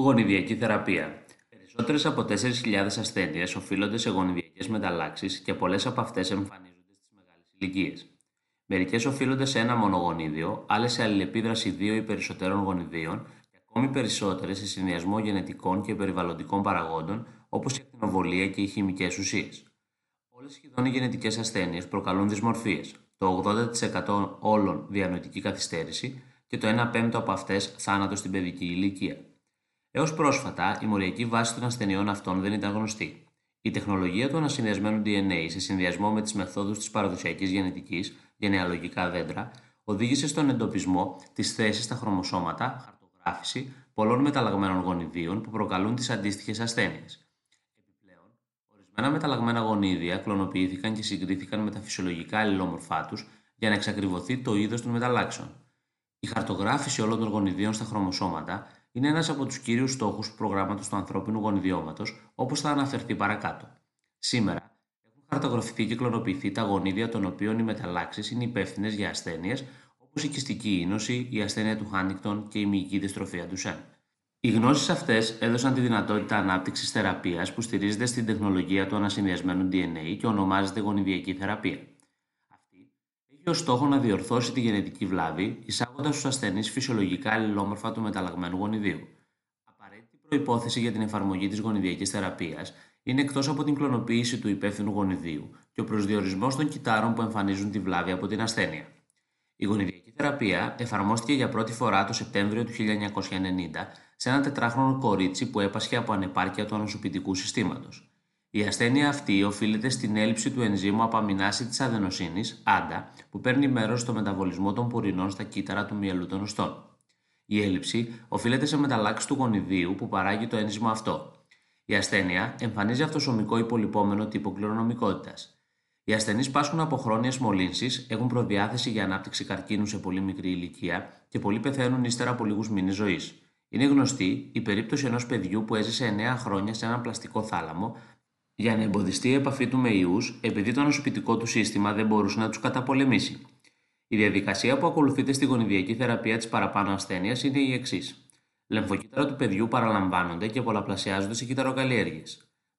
Γονιδιακή θεραπεία. Περισσότερες από 4.000 ασθένειες οφείλονται σε γονιδιακές μεταλλάξεις και πολλές από αυτές εμφανίζονται στις μεγάλες ηλικίες. Μερικές οφείλονται σε ένα μόνο γονίδιο, άλλες σε αλληλεπίδραση δύο ή περισσότερων γονιδίων και ακόμη περισσότερες σε συνδυασμό γενετικών και περιβαλλοντικών παραγόντων όπως η ακτινοβολία και οι χημικές ουσίες. Όλες σχεδόν οι γενετικές ασθένειες προκαλούν δυσμορφίες, το 80% όλων διανοητική καθυστέρηση και το 1 πέμπτο από αυτές θάνατο στην παιδική ηλικία. Έως πρόσφατα, η μοριακή βάση των ασθενειών αυτών δεν ήταν γνωστή. Η τεχνολογία του ανασυνδυασμένου DNA σε συνδυασμό με τις μεθόδους της παραδοσιακής γενετικής, γενεαλογικά δέντρα, οδήγησε στον εντοπισμό της θέσης στα χρωμοσώματα, χαρτογράφηση πολλών μεταλλαγμένων γονιδίων που προκαλούν τις αντίστοιχες ασθένειες. Επιπλέον, ορισμένα μεταλλαγμένα γονίδια κλωνοποιήθηκαν και συγκρίθηκαν με τα φυσιολογικά αλληλόμορφά τους για να εξακριβωθεί το είδος των μεταλλάξεων. Η χαρτογράφηση όλων των γονιδίων στα χρωμοσώματα είναι ένας από τους κύριους στόχους του προγράμματος του ανθρώπινου γονιδιώματος, όπως θα αναφερθεί παρακάτω. Σήμερα έχουν χαρτογραφηθεί και κλωνοποιηθεί τα γονίδια των οποίων οι μεταλλάξεις είναι υπεύθυνες για ασθένειες όπως η κυστική ίνωση, η ασθένεια του Χάνικτον και η μυϊκή δυστροφία του Σεν. Οι γνώσεις αυτές έδωσαν τη δυνατότητα ανάπτυξης θεραπείας που στηρίζεται στην τεχνολογία του ανασυνδυασμένου DNA και ονομάζεται γονιδιακή θεραπεία ω στόχο να διορθώσει τη γενετική βλάβη, εισάγοντας στους ασθενείς φυσιολογικά αλληλόμορφα του μεταλλαγμένου γονιδίου. Απαραίτητη προπόθεση για την εφαρμογή της γονιδιακής θεραπείας είναι εκτός από την κλωνοποίηση του υπεύθυνου γονιδίου και ο προσδιορισμός των κυτάρων που εμφανίζουν τη βλάβη από την ασθένεια. Η γονιδιακή θεραπεία εφαρμόστηκε για πρώτη φορά το Σεπτέμβριο του 1990 σε ένα τετράχρονο κορίτσι που έπασχε από ανεπάρκεια του ανοσοποιητικού συστήματος. Η ασθένεια αυτή οφείλεται στην έλλειψη του ενζήμου απαμινάση της αδενοσύνης, ANDA, που παίρνει μέρος στο μεταβολισμό των πουρινών στα κύτταρα του μυαλού των οστών. Η έλλειψη οφείλεται σε μεταλλάξεις του γονιδίου που παράγει το ένζυμο αυτό. Η ασθένεια εμφανίζει αυτοσωμικό υπολοιπόμενο τύπο κληρονομικότητας. Οι ασθενείς πάσχουν από χρόνιες μολύνσεις, έχουν προδιάθεση για ανάπτυξη καρκίνου σε πολύ μικρή ηλικία και πολλοί πεθαίνουν ύστερα από λίγους μήνες ζωής. Είναι γνωστή η περίπτωση ενός παιδιού που έζησε 9 χρόνια σε έναν πλαστικό θάλαμο για να εμποδιστεί η επαφή του με ιούς επειδή το νοσοποιητικό του σύστημα δεν μπορούσε να τους καταπολεμήσει. Η διαδικασία που ακολουθείται στη γονιδιακή θεραπεία της παραπάνω ασθένειας είναι η εξής. Λεμφοκύτταρα του παιδιού παραλαμβάνονται και πολλαπλασιάζονται σε κυταροκαλλιέργειε.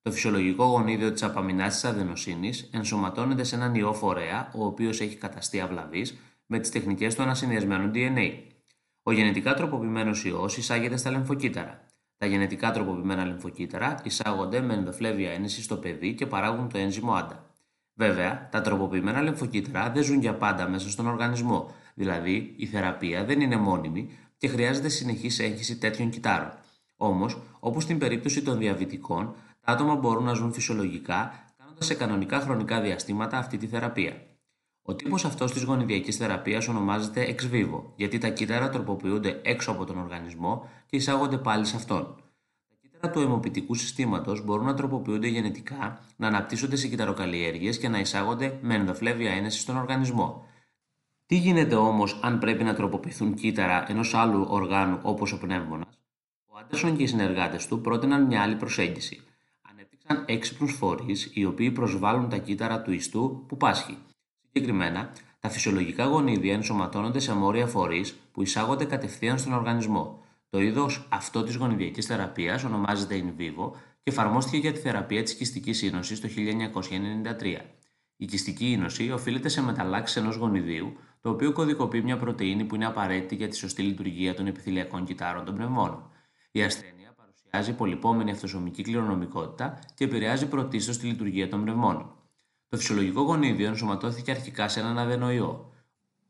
Το φυσιολογικό γονίδιο της απαμινάση αδενοσύνης ενσωματώνεται σε έναν ιό φορέα, ο οποίος έχει καταστεί αυλαβής με τις τεχνικές του ανασυνδυασμένου DNA. Ο γενετικά τροποποιημένος ιός εισάγεται στα λεμφοκύτταρα. Τα γενετικά τροποποιημένα λιμφοκύτταρα εισάγονται με ενδοφλέβια ένεση στο παιδί και παράγουν το ένζυμο άντα. Βέβαια, τα τροποποιημένα λιμφοκύτταρα δεν ζουν για πάντα μέσα στον οργανισμό, δηλαδή η θεραπεία δεν είναι μόνιμη και χρειάζεται συνεχής έγχυση τέτοιων κυτάρων. Όμως, όπως στην περίπτωση των διαβητικών, τα άτομα μπορούν να ζουν φυσιολογικά κάνοντας σε κανονικά χρονικά διαστήματα αυτή τη θεραπεία. Ο τύπος αυτός της γονιδιακής θεραπείας ονομάζεται ex vivo, γιατί τα κύτταρα τροποποιούνται έξω από τον οργανισμό και εισάγονται πάλι σε αυτόν. Τα κύτταρα του αιμοποιητικού συστήματος μπορούν να τροποποιούνται γενετικά, να αναπτύσσονται σε κυταροκαλλιέργειες και να εισάγονται με ενδοφλέβια ένεση στον οργανισμό. Τι γίνεται όμως αν πρέπει να τροποποιηθούν κύτταρα ενός άλλου οργάνου όπως ο πνεύμονας, ο Άντερσον και οι συνεργάτες του πρότειναν μια άλλη προσέγγιση. Ανέπτυξαν έξυπνους φορείς οι οποίοι προσβάλλουν τα κύτταρα του ιστού που πάσχει. Συγκεκριμένα, τα φυσιολογικά γονίδια ενσωματώνονται σε μόρια φορείς που εισάγονται κατευθείαν στον οργανισμό. Το είδος αυτό της γονιδιακής θεραπείας ονομάζεται in vivo και εφαρμόστηκε για τη θεραπεία της κυστική ίνωσης το 1993. Η κυστική ίνωση οφείλεται σε μεταλλάξεις ενός γονιδίου, το οποίο κωδικοποιεί μια πρωτενη που είναι απαραίτητη για τη σωστή λειτουργία των επιθυλιακών κυτάρων των πνευμόνων. Η ασθένεια παρουσιάζει πολυπόμενη αυτοσωμική κληρονομικότητα και επηρεάζει πρωτίστως τη λειτουργία των πνευμόνων. Το φυσιολογικό γονίδιο ενσωματώθηκε αρχικά σε έναν αδενοϊό.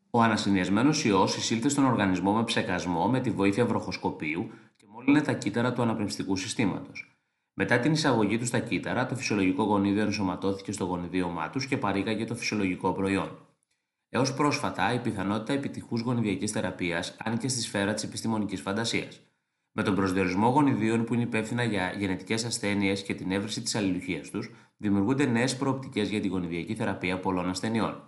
Ο ανασυνδυασμένος ιός εισήλθε στον οργανισμό με ψεκασμό με τη βοήθεια βροχοσκοπίου και μόλυνε τα κύτταρα του αναπνευστικού συστήματος. Μετά την εισαγωγή του στα κύτταρα, το φυσιολογικό γονίδιο ενσωματώθηκε στο γονιδίωμά τους και παρήγαγε το φυσιολογικό προϊόν. Έως πρόσφατα, η πιθανότητα επιτυχούς γονιδιακής θεραπείας άνοιγε στη σφαίρα της επιστημονικής φαντασίας. Με τον προσδιορισμό γονιδίων που είναι υπεύθυνα για γενετικές ασθένειες και την έβρεση της αλληλουχίας τους, δημιουργούνται νέες προοπτικές για τη γονιδιακή θεραπεία πολλών ασθενειών.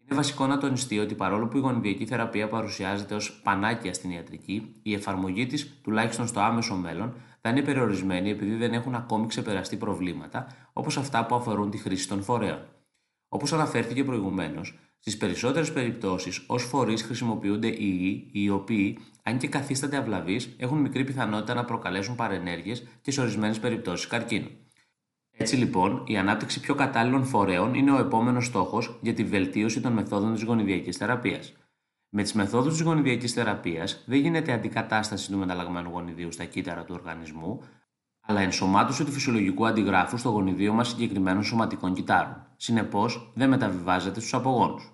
Είναι βασικό να τονιστεί ότι παρόλο που η γονιδιακή θεραπεία παρουσιάζεται ως πανάκια στην ιατρική, η εφαρμογή της, τουλάχιστον στο άμεσο μέλλον, θα είναι περιορισμένη επειδή δεν έχουν ακόμη ξεπεραστεί προβλήματα όπως αυτά που αφορούν τη χρήση των φορέων. Όπως αναφέρθηκε προηγουμένως, στις περισσότερες περιπτώσεις ως φορείς χρησιμοποιούνται ιοί οι οποίοι, αν και καθίστανται αυλαβείς, έχουν μικρή πιθανότητα να προκαλέσουν παρενέργειες και σε ορισμένες περιπτώσεις καρκίνο. Έτσι λοιπόν, η ανάπτυξη πιο κατάλληλων φορέων είναι ο επόμενος στόχος για τη βελτίωση των μεθόδων της γονιδιακής θεραπείας. Με τις μεθόδους της γονιδιακής θεραπείας δεν γίνεται αντικατάσταση του μεταλλαγμένου γονιδίου στα κύτταρα του οργανισμού, αλλά ενσωμάτωση του φυσιολογικού αντιγράφου στο γονιδίωμα συγκεκριμένων σωματικών κυτάρων. Συνεπώς, δεν μεταβιβάζεται στους απογόνους.